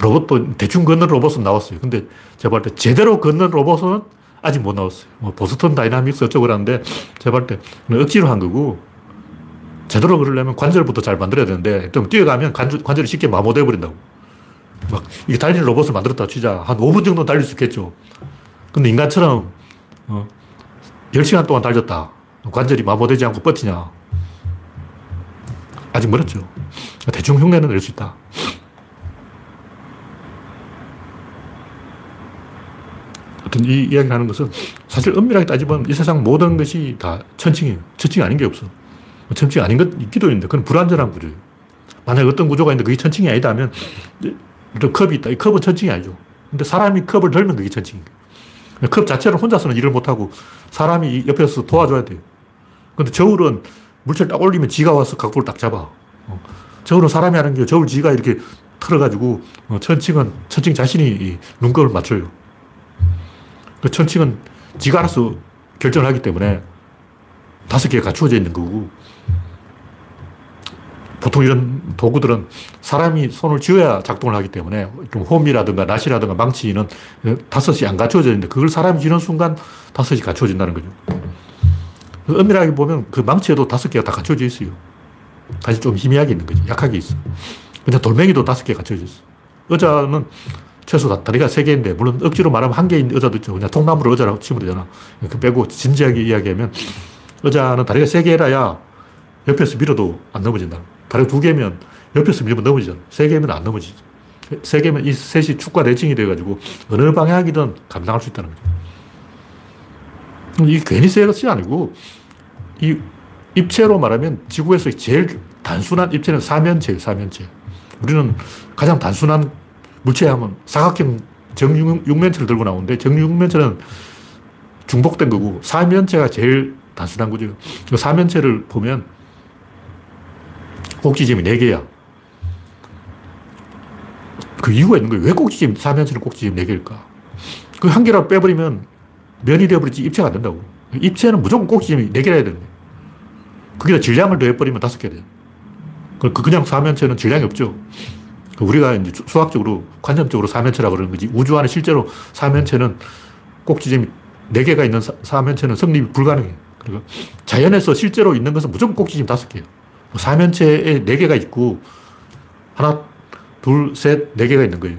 로봇도 대충 걷는 로봇은 나왔어요. 근데 제가 볼 때 제대로 걷는 로봇은 아직 못 나왔어요. 뭐 보스턴 다이나믹스 어쩌고 그러는데 제가 볼 때 억지로 한 거고 제대로 그러려면 관절부터 잘 만들어야 되는데 좀 뛰어가면 관절, 관절이 쉽게 마모돼 버린다고. 막 이게 달리는 로봇을 만들었다 치자 한 5분 정도 달릴 수 있겠죠. 근데 인간처럼 어, 10시간 동안 달렸다. 관절이 마모되지 않고 버티냐. 아직 멀었죠. 대충 흉내는 낼 수 있다. 이 이야기를 하는 것은 사실 엄밀하게 따지면 이 세상 모든 것이 다 천칭이에요. 천칭이 아닌 게 없어. 천칭이 아닌 것 있기도 있는데 그건 불완전한 구조예요. 만약에 어떤 구조가 있는데 그게 천칭이 아니다 하면 컵이 있다. 이 컵은 천칭이 아니죠. 근데 사람이 컵을 들면 그게 천칭이에요. 컵 자체를 혼자서는 일을 못하고 사람이 옆에서 도와줘야 돼요. 근데 저울은 물체를 딱 올리면 지가 와서 각도를 딱 잡아. 어. 저울은 사람이 하는 게 저울 지가 이렇게 틀어가지고 어, 천칭은 천칭 자신이 눈곱을 맞춰요. 그 천칭은 지가 알아서 결정을 하기 때문에 다섯 개가 갖추어져 있는 거고 보통 이런 도구들은 사람이 손을 쥐어야 작동을 하기 때문에 좀 홈이라든가 낫이라든가 망치는 다섯이 안 갖춰져 있는데 그걸 사람이 쥐는 순간 다섯이 갖춰진다는 거죠. 엄밀하게 보면 그 망치에도 다섯 개가 다 갖춰져 있어요. 다시 좀 희미하게 있는 거지. 약하게 있어. 그냥 돌멩이도 다섯 개 갖춰져 있어. 의자는 최소 다 다리가 세 개인데, 물론 억지로 말하면 한 개인 의자도 있죠. 그냥 통나무로 의자라고 치면 되잖아. 그 빼고 진지하게 이야기하면 의자는 다리가 세 개라야 옆에서 밀어도 안 넘어진다. 다리 두 개면 옆에서 밀면 넘어지잖아. 세 개면 안 넘어지죠. 세 개면 이 셋이 축과 내칭이 돼가지고 어느 방향이든 감당할 수 있다는 거죠. 이게 괜히 세 것이 아니고 이 입체로 말하면 지구에서 제일 단순한 입체는 사면체예요, 사면체. 우리는 가장 단순한 물체 하면 사각형 정육면체를 들고 나오는데 정육면체는 중복된 거고 사면체가 제일 단순한 거죠. 사면체를 보면 꼭지점이 4개야. 그 이유가 있는 거예요. 왜 꼭지점, 사면체는 꼭지점 4개일까? 그 한 개라도 빼버리면 면이 되어버리지 입체가 안 된다고. 입체는 무조건 꼭지점이 4개라 해야 되는 거예요. 거기다 질량을 더해버리면 5개 돼요. 그 그냥 사면체는 질량이 없죠. 그 우리가 이제 수학적으로, 관념적으로 사면체라 그러는 거지. 우주 안에 실제로 사면체는 꼭지점이 4개가 있는 사 면체는 성립이 불가능해요. 그리고 자연에서 실제로 있는 것은 무조건 꼭지점 5개예요. 뭐 사면체에 4개가 있고, 하나, 둘, 셋, 4개가 있는 거예요.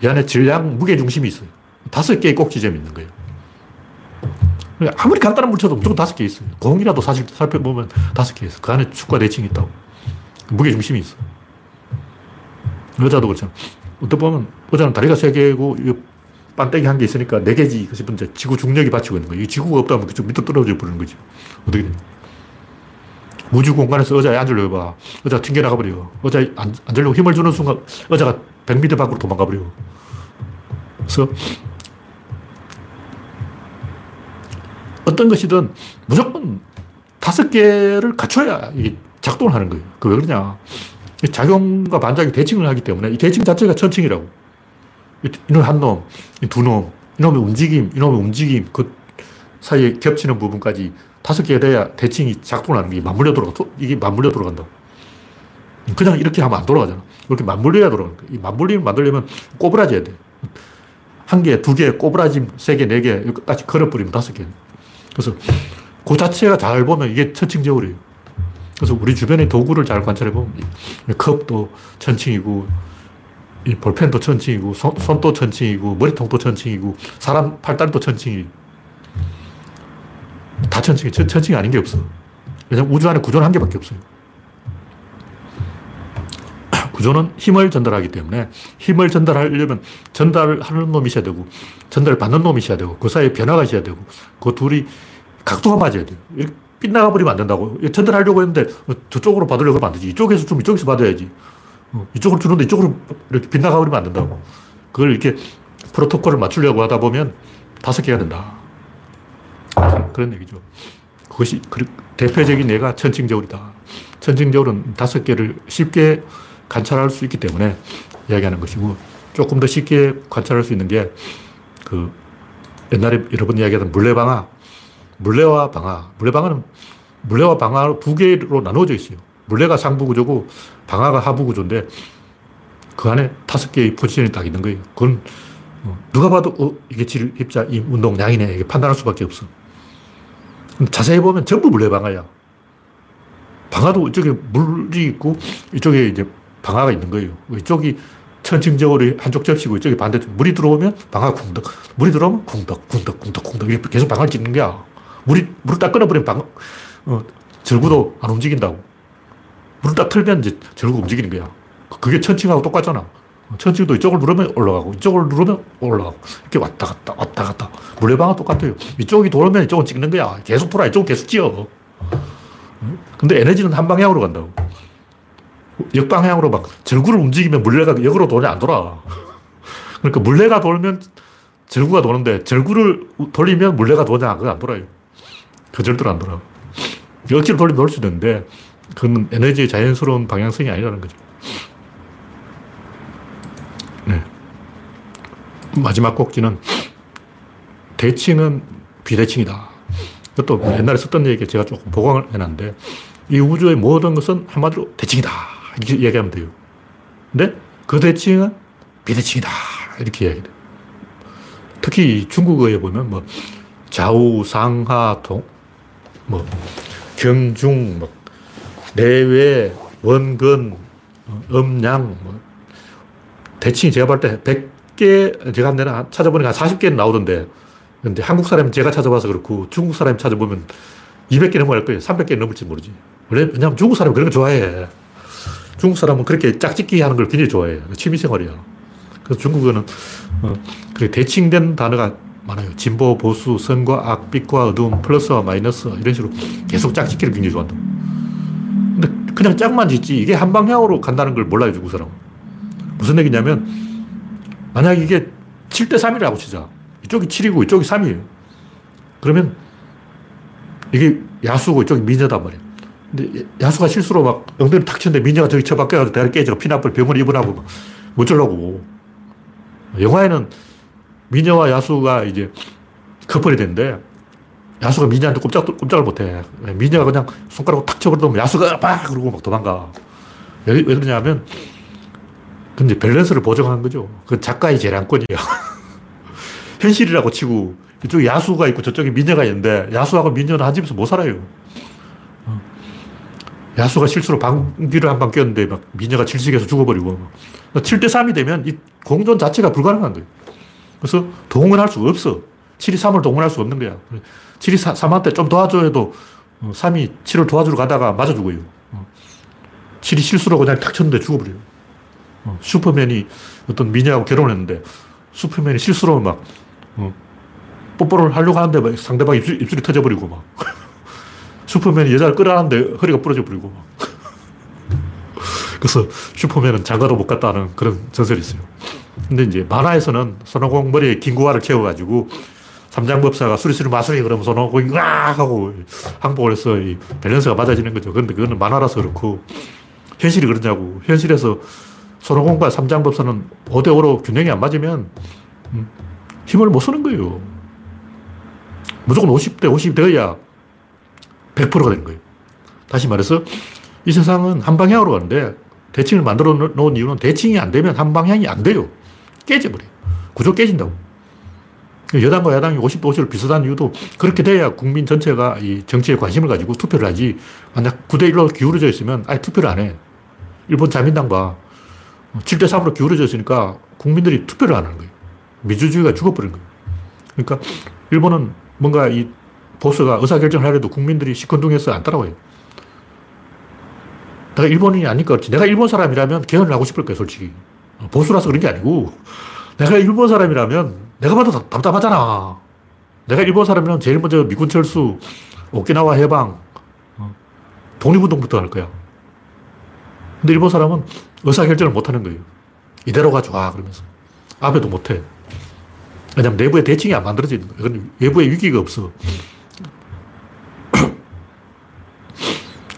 이 안에 질량, 무게 중심이 있어요. 다섯 개의 꼭지점이 있는 거예요. 아무리 간단한 물체도 무조건 다섯 개 있어요. 공이라도 사실 살펴보면 다섯 개 있어. 그 안에 축과 대칭이 있다고. 무게 중심이 있어. 여자도 그렇잖아. 어떻게 보면 여자는 다리가 세 개고 반대기 한 개 있으니까 네 개지 싶은 이제 지구 중력이 받치고 있는 거예요. 이 지구가 없다면 그쪽 밑으로 떨어져 버리는 거지. 어떻게 돼? 우주 공간에서 의자에 앉으려고 해봐. 의자 튕겨나가 버려. 의자에 앉으려고 힘을 주는 순간 의자가 100m 밖으로 도망가 버려. 그래서 어떤 것이든 무조건 다섯 개를 갖춰야 작동을 하는 거예요. 그 왜 그러냐. 작용과 반작용 대칭을 하기 때문에 이 대칭 자체가 천칭이라고. 이놈 한 놈, 두 놈, 이놈의 움직임, 이놈의 움직임, 그 사이에 겹치는 부분까지 다섯 개가 돼야 대칭이 작동을 하는 게 맞물려 돌아가. 이게 맞물려 돌아간다고. 그냥 이렇게 하면 안 돌아가잖아. 이렇게 맞물려야 돌아가는 거야. 이 맞물림을 만들려면 꼬부라져야 돼. 한 개, 두 개, 꼬부라짐, 세 개, 네 개, 여기까지 걸어버리면 다섯 개. 그래서 그 자체가 잘 보면 이게 천칭저울이에요. 그래서 우리 주변의 도구를 잘 관찰해 보면 컵도 천칭이고 이 볼펜도 천칭이고 손, 손도 천칭이고 머리통도 천칭이고 사람 팔다리도 천칭이 다 천칭이 천칭이 아닌 게 없어. 왜냐면 우주 안에 구조는 한 개밖에 없어요. 구조는 힘을 전달하기 때문에 힘을 전달하려면 전달하는 놈이 있어야 되고 전달 받는 놈이 있어야 되고 그 사이에 변화가 있어야 되고 그 둘이 각도가 맞아야 돼요. 이렇게 빗나가 버리면 안 된다고. 전달하려고 했는데 저쪽으로 받으려고 하면 안 되지. 이쪽에서 좀 이쪽에서 받아야지. 어, 이쪽으로 주는데 이쪽으로 이렇게 빗나가 버리면 안 된다고. 그걸 이렇게 프로토콜을 맞추려고 하다 보면 다섯 개가 된다. 그런 얘기죠. 그것이 대표적인 예가 천칭저울이다. 천칭저울은 다섯 개를 쉽게 관찰할 수 있기 때문에 이야기하는 것이고 조금 더 쉽게 관찰할 수 있는 게 그 옛날에 여러 번 이야기하던 물레방아. 물레와 방아. 물레방아는 물레와 방아 두 개로 나누어져 있어요. 물레가 상부 구조고 방아가 하부 구조인데 그 안에 다섯 개의 포지션이 딱 있는 거예요. 그건 어, 누가 봐도 어, 이게 질, 입자, 이 운동 양이네. 이게 판단할 수밖에 없어. 자세히 보면 전부 물레방아야. 방아도 이쪽에 물이 있고 이쪽에 이제 방아가 있는 거예요. 이쪽이 천칭적으로 한쪽 접시고 이쪽이 반대쪽. 물이 들어오면 방아 쿵덕. 물이 들어오면 쿵덕, 쿵덕, 쿵덕, 쿵덕. 이렇게 계속 방아를 찍는 거야. 물이, 물을 딱 끊어버리면 방, 어, 절구도 안 움직인다고. 물을 딱 틀면 이제 절구가 움직이는 거야. 그게 천칭하고 똑같잖아. 천칭도 이쪽을 누르면 올라가고, 이쪽을 누르면 올라가고. 이렇게 왔다 갔다, 왔다 갔다. 물레방아 똑같아요. 이쪽이 돌면 이쪽은 찍는 거야. 계속 돌아, 이쪽은 계속 찍어. 근데 에너지는 한 방향으로 간다고. 역방향으로 막 절구를 움직이면 물레가 역으로 돌냐 안 돌아. 그러니까 물레가 돌면 절구가 도는데 절구를 돌리면 물레가 도냐 그거 안 돌아요. 그 절대로 안 돌아. 억지로 돌리면 돌 수도 있는데 그건 에너지의 자연스러운 방향성이 아니라는 거죠. 네. 마지막 꼭지는 대칭은 비대칭이다. 그것도 옛날에 썼던 얘기 제가 조금 보강을 해놨는데 이 우주의 모든 것은 한마디로 대칭이다. 이렇게 얘기하면 돼요. 근데 그 대칭은 비대칭이다. 이렇게 이야기해요. 특히 중국어에 보면 뭐 좌우, 상하, 동, 뭐 경중, 뭐 내외, 원근, 음양, 뭐 대칭이 제가 볼 때 100 개, 제가 한 데는 찾아보니까 한 40개는 나오던데 근데 한국 사람은 제가 찾아봐서 그렇고 중국 사람이 찾아보면 200개 넘어갈 거예요. 300개 넘을지 모르지. 왜냐면 중국 사람은 그런 거 좋아해. 중국 사람은 그렇게 짝짓기 하는 걸 굉장히 좋아해요. 취미 생활이야. 그래서 중국어는 어, 그렇게 대칭된 단어가 많아요. 진보, 보수, 선과 악, 빛과 어두움, 플러스와 마이너스 이런 식으로 계속 짝짓기를 굉장히 좋아한다. 근데 그냥 짝만 짓지 이게 한 방향으로 간다는 걸 몰라요, 중국 사람은. 무슨 얘기냐면 만약 이게 7대 3이라고 치자. 이쪽이 7이고 이쪽이 3이에요. 그러면 이게 야수고 이쪽이 미녀단 말이에요. 근데 야수가 실수로 막 엉덩이를 탁 쳤는데 미녀가 저기 쳐박혀가지고 대가리 깨지고 피나물 병원에 입원하고 뭐쩌려고. 영화에는 미녀와 야수가 이제 커플이 되는데 야수가 미녀한테 꼼짝, 꼼짝을 못 해. 미녀가 그냥 손가락으로 탁 쳐버리면 야수가 막 그러고 막 도망가. 왜, 왜 그러냐면, 근데 밸런스를 보정한 거죠. 그 작가의 재량권이에요. 현실이라고 치고, 이쪽에 야수가 있고 저쪽에 미녀가 있는데, 야수하고 미녀는 한 집에서 못 살아요. 어. 야수가 실수로 방귀를 한 방 꼈는데, 막 미녀가 질식해서 죽어버리고. 7대3이 되면 이 공존 자체가 불가능한 거예요. 그래서 동원할 수가 없어. 7이 3을 동원할 수 없는 거야. 7이 3한테 좀 도와줘 해도 3이 어, 7을 도와주러 가다가 맞아 죽어요. 7이 어. 실수로 그냥 탁 쳤는데 죽어버려요. 어, 슈퍼맨이 어떤 미녀하고 결혼했는데 슈퍼맨이 실수로 막 뽀뽀를 하려고 하는데 상대방 입술, 입술이 터져버리고 막 슈퍼맨이 여자를 끌어안는데 허리가 부러져 버리고 막 그래서 슈퍼맨은 장가도 못 갔다는 그런 전설이 있어요. 근데 이제 만화에서는 손오공 머리에 긴 구화를 채워가지고 삼장법사가 수리수리 마수리 그러면 손오공이 으악 하고 항복을 해서 이 밸런스가 맞아지는 거죠. 그런데 그거는 만화라서 그렇고 현실이 그러냐고. 현실에서 손오공과 삼장법사는 5대5로 균형이 안 맞으면 음, 힘을 못 쓰는 거예요. 무조건 50대 50이 되어야 100%가 되는 거예요. 다시 말해서 이 세상은 한 방향으로 가는데 대칭을 만들어 놓은 이유는 대칭이 안 되면 한 방향이 안 돼요. 깨져버려요. 구조 깨진다고. 여당과 야당이 50대 50을 비슷한 이유도 그렇게 돼야 국민 전체가 이 정치에 관심을 가지고 투표를 하지. 만약 9대 1로 기울어져 있으면 아예 투표를 안 해. 일본 자민당과 7대 3으로 기울어져 있으니까 국민들이 투표를 안 하는 거예요. 민주주의가 죽어버린 거예요. 그러니까 일본은 뭔가 이 보스가 의사결정을 하려도 국민들이 시큰둥해서 안 따라와요. 내가 일본인이 아니까 그렇지. 내가 일본 사람이라면 개헌을 하고 싶을 거야, 솔직히. 보수라서 그런 게 아니고, 내가 일본 사람이라면 내가 봐도 답답하잖아. 내가 일본 사람이면 제일 먼저 미군 철수, 오키나와 해방, 어, 독립운동부터 할 거야. 근데 일본 사람은 의사결정을 못 하는 거예요. 이대로가 좋아, 그러면서. 아베도 못 해. 왜냐면 내부에 대칭이 안 만들어져 있는 거예요. 외부에 위기가 없어.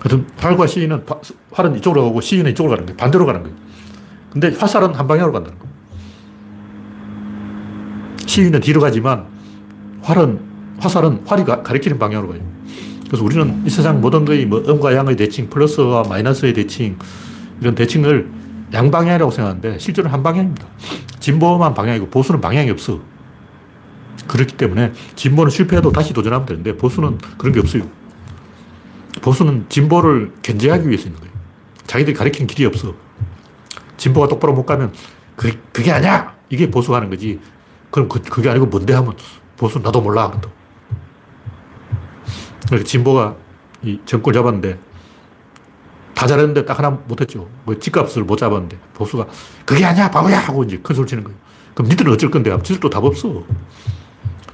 하여튼 활과 시인은 활은 이쪽으로 가고 시인은 이쪽으로 가는 거예요. 반대로 가는 거예요. 근데 화살은 한 방향으로 간다는 거예요. 시인은 뒤로 가지만 활은, 화살은 활이 가, 가리키는 방향으로 가요. 그래서 우리는 이 세상 모든 거의 뭐 음과 양의 대칭, 플러스와 마이너스의 대칭, 이런 대칭을 양방향이라고 생각하는데 실제로는 한 방향입니다. 진보만 방향이고 보수는 방향이 없어. 그렇기 때문에 진보는 실패해도 다시 도전하면 되는데 보수는 그런 게 없어요. 보수는 진보를 견제하기 위해서 있는 거예요. 자기들이 가리키는 길이 없어. 진보가 똑바로 못 가면 그, 그게 아니야! 이게 보수가 하는 거지. 그럼 그, 그게 아니고 뭔데 하면 보수 나도 몰라. 그러 그러니까 진보가 이 정권 잡았는데 다 잘했는데 딱 하나 못했죠. 뭐 집값을 못 잡았는데 보수가 그게 아니야 바보야 하고 이제 큰 소리 치는 거예요. 그럼 니들은 어쩔 건데? 지들도 답 없어.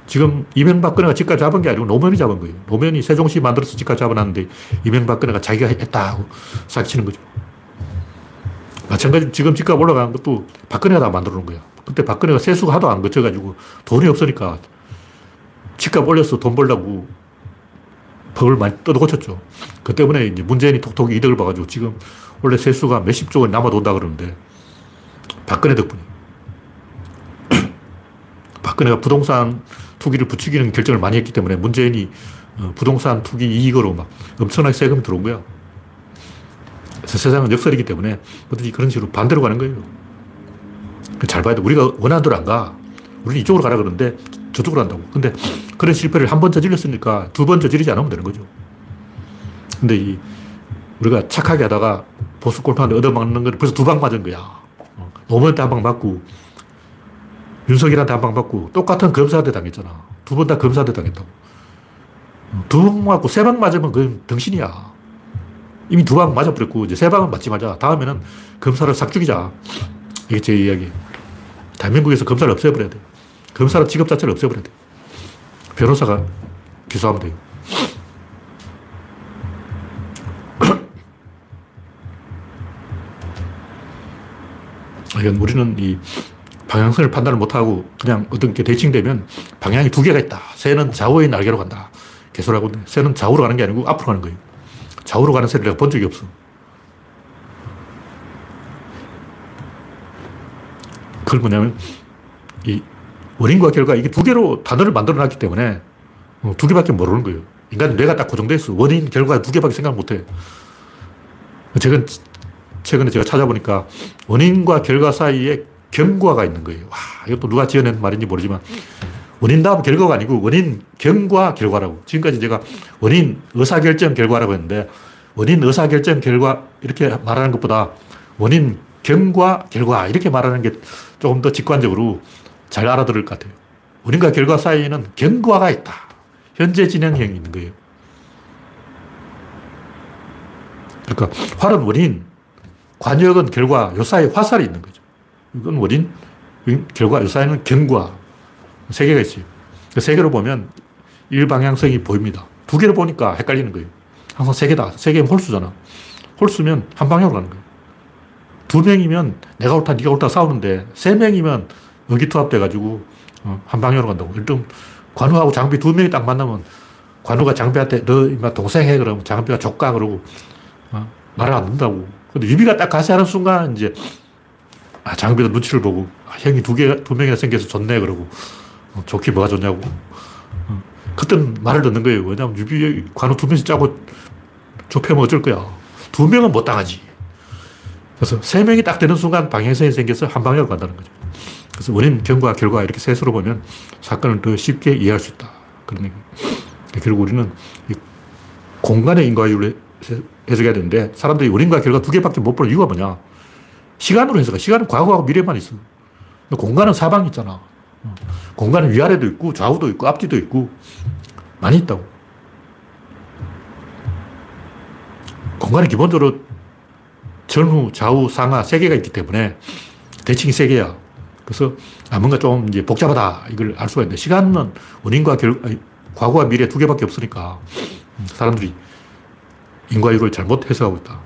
지금 이명박근혜가 집값 잡은 게 아니고 노무현이 잡은 거예요. 노무현이 세종시 만들어서 집값 잡아놨는데 이명박근혜가 자기가 했다 하고 사기치는 거죠. 마찬가지로 지금 집값 올라가는 것도 박근혜가 다 만들어 놓은 거야. 그때 박근혜가 세수가 하도 안 거쳐가지고 돈이 없으니까 집값 올려서 돈 벌려고 법을 많이 뜯어 고쳤죠. 그 때문에 이제 문재인이 톡톡히 이득을 봐가지고 지금 원래 세수가 몇십 조 원 남아 돈다 그러는데 박근혜 덕분에 박근혜가 부동산 투기를 부추기는 결정을 많이 했기 때문에 문재인이 어, 부동산 투기 이익으로 막 엄청나게 세금이 들어온 거야. 그래서 세상은 역설이기 때문에 뭐든지 그런 식으로 반대로 가는 거예요. 잘 봐야 돼. 우리가 원하는 대로 안 가. 우리는 이쪽으로 가라 그러는데 저쪽으로 한다고. 근데 그런 실패를 한 번 저질렀으니까 두 번 저지르지 않으면 되는 거죠. 근데 이 우리가 착하게 하다가 보수 골판에 얻어맞는 건 벌써 두 방 맞은 거야. 어, 노무현 때 한 방 맞고 윤석열한테 한방 받고 똑같은 검사한테 당했잖아. 두 번 다 검사한테 당했다고. 두 방 맞고 세 방 맞으면 그건 병신이야. 이미 두 방 맞아버렸고 이제 세 방은 맞지 말자. 다음에는 검사를 싹 죽이자. 이게 제 이야기. 대한민국에서 검사를 없애버려야 돼. 검사의 직업 자체를 없애버려야 돼. 변호사가 기소하면 돼요. 우리는 이 방향성을 판단을 못하고 그냥 어떤 게 대칭되면 방향이 두 개가 있다. 새는 좌우의 날개로 간다. 개소라고 새는 좌우로 가는 게 아니고 앞으로 가는 거예요. 좌우로 가는 새를 내가 본 적이 없어. 그건 뭐냐면 이 원인과 결과 이게 두 개로 단어를 만들어 놨기 때문에 어, 두 개밖에 모르는 거예요. 인간은 뇌가 딱 고정돼 있어. 원인, 결과 두 개밖에 생각 못 해. 최근, 최근에 제가 찾아보니까 원인과 결과 사이에 경과가 있는 거예요. 와, 이것도 누가 지어낸 말인지 모르지만 원인 다음 결과가 아니고 원인, 경과, 결과라고. 지금까지 제가 원인, 의사결정, 결과라고 했는데 원인, 의사결정, 결과 이렇게 말하는 것보다 원인, 경과, 결과 이렇게 말하는 게 조금 더 직관적으로 잘 알아들을 것 같아요. 원인과 결과 사이에는 경과가 있다. 현재 진행형이 있는 거예요. 그러니까 활은 원인, 관역은 결과, 요 사이에 화살이 있는 거죠. 이건 원인, 결과, 요 사이에는 경과. 세 개가 있어요. 그 세 개로 보면 일방향성이 보입니다. 두 개로 보니까 헷갈리는 거예요. 항상 세 개다. 세 개면 홀수잖아. 홀수면 한 방향으로 가는 거예요. 두 명이면 내가 옳다, 네가 옳다 싸우는데 세 명이면 의기투합돼가지고 어, 한 방향으로 간다고. 일단 관우하고 장비 두 명이 딱 만나면 관우가 장비한테 너 임마 동생 해 그러면 장비가 족가 그러고 어, 말을 안 듣는다고. 근데 유비가 딱 가세 하는 순간 이제 아, 장비도 눈치를 보고 아, 형이 두 개, 두 명이나 생겨서 좋네 그러고 어, 좋기 뭐가 좋냐고. 어, 그땐 말을 듣는 거예요. 왜냐면 유비 관우 두 명씩 짜고 좁혀면 어쩔 거야. 두 명은 못 당하지. 그래서 세 명이 딱 되는 순간 방향성이 생겨서 한 방향으로 간다는 거죠. 그래서 원인, 경과, 결과 이렇게 셋으로 보면 사건을 더 쉽게 이해할 수 있다. 그런 얘기. 결국 우리는 공간의 인과율을 해석해야 되는데 사람들이 원인과 결과 두 개밖에 못 보는 이유가 뭐냐. 시간으로 해석해. 시간은 과거하고 미래만 있어. 공간은 사방이 있잖아. 공간은 위아래도 있고 좌우도 있고 앞뒤도 있고 많이 있다고. 공간은 기본적으로 전후, 좌우, 상하 세 개가 있기 때문에 대칭이 세 개야. 그래서 아, 뭔가 좀 이제 복잡하다 이걸 알 수가 있는데 시간은 원인과 결, 아니, 과거와 미래 두 개밖에 없으니까 사람들이 인과율을 잘못 해석하고 있다.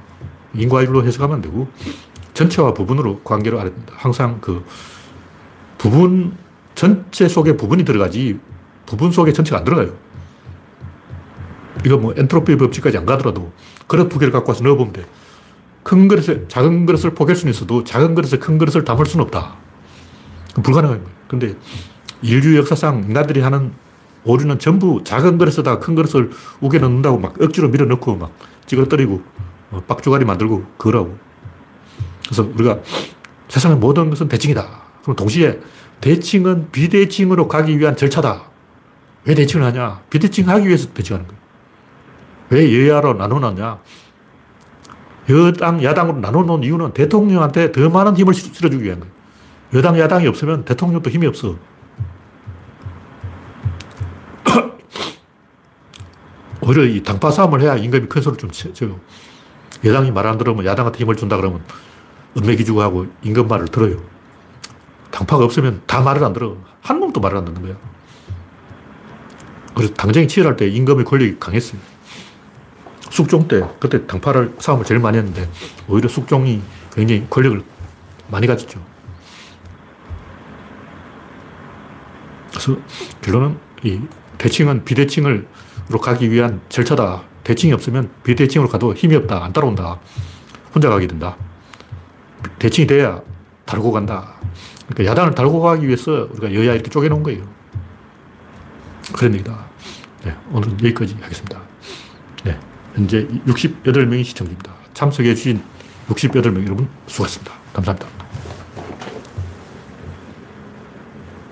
인과율로 해석하면 안 되고 전체와 부분으로 관계를 알아야 된다. 항상 그 부분 전체 속에 부분이 들어가지 부분 속에 전체가 안 들어가요. 이거 뭐 엔트로피 법칙까지 안 가더라도 그릇 두 개를 갖고 와서 넣어보면 돼. 큰 그릇에 작은 그릇을 포갤 수는 있어도 작은 그릇에 큰 그릇을 담을 수는 없다. 거예요. 근데 인류 역사상 인간들이 하는 오류는 전부 작은 그릇에다 큰 그릇을 우겨 넣는다고 막 억지로 밀어 넣고 막 찌그러뜨리고 어, 빡주가리 만들고 그러고. 그래서 우리가 세상의 모든 것은 대칭이다. 그럼 동시에 대칭은 비대칭으로 가기 위한 절차다. 왜 대칭을 하냐? 비대칭하기 위해서 대칭하는 거예요. 왜 여야로 나누느냐? 여당, 야당으로 나눠놓은 이유는 대통령한테 더 많은 힘을 실어주기 위한 거예요. 여당, 야당이 없으면 대통령도 힘이 없어. 오히려 이 당파 싸움을 해야 임금이 큰 소리를 좀 쳐요. 여당이 말 안 들으면 야당한테 힘을 준다 그러면 은매기주고 하고 임금 말을 들어요. 당파가 없으면 다 말을 안 들어. 한 놈도 말을 안 듣는 거야. 그래서 당정이 치열할 때 임금의 권력이 강했어요. 숙종 때, 그때 당파를 싸움을 제일 많이 했는데, 오히려 숙종이 굉장히 권력을 많이 가졌죠. 그래서 결론은 이 대칭은 비대칭으로 가기 위한 절차다. 대칭이 없으면 비대칭으로 가도 힘이 없다. 안 따라온다. 혼자 가게 된다. 대칭이 돼야 달고 간다. 그러니까 야당을 달고 가기 위해서 우리가 여야 이렇게 쪼개놓은 거예요. 그런 얘기다. 네, 오늘 여기까지 하겠습니다. 네, 현재 68명이 시청 중입니다. 참석해 주신 68명 여러분 수고하셨습니다. 감사합니다.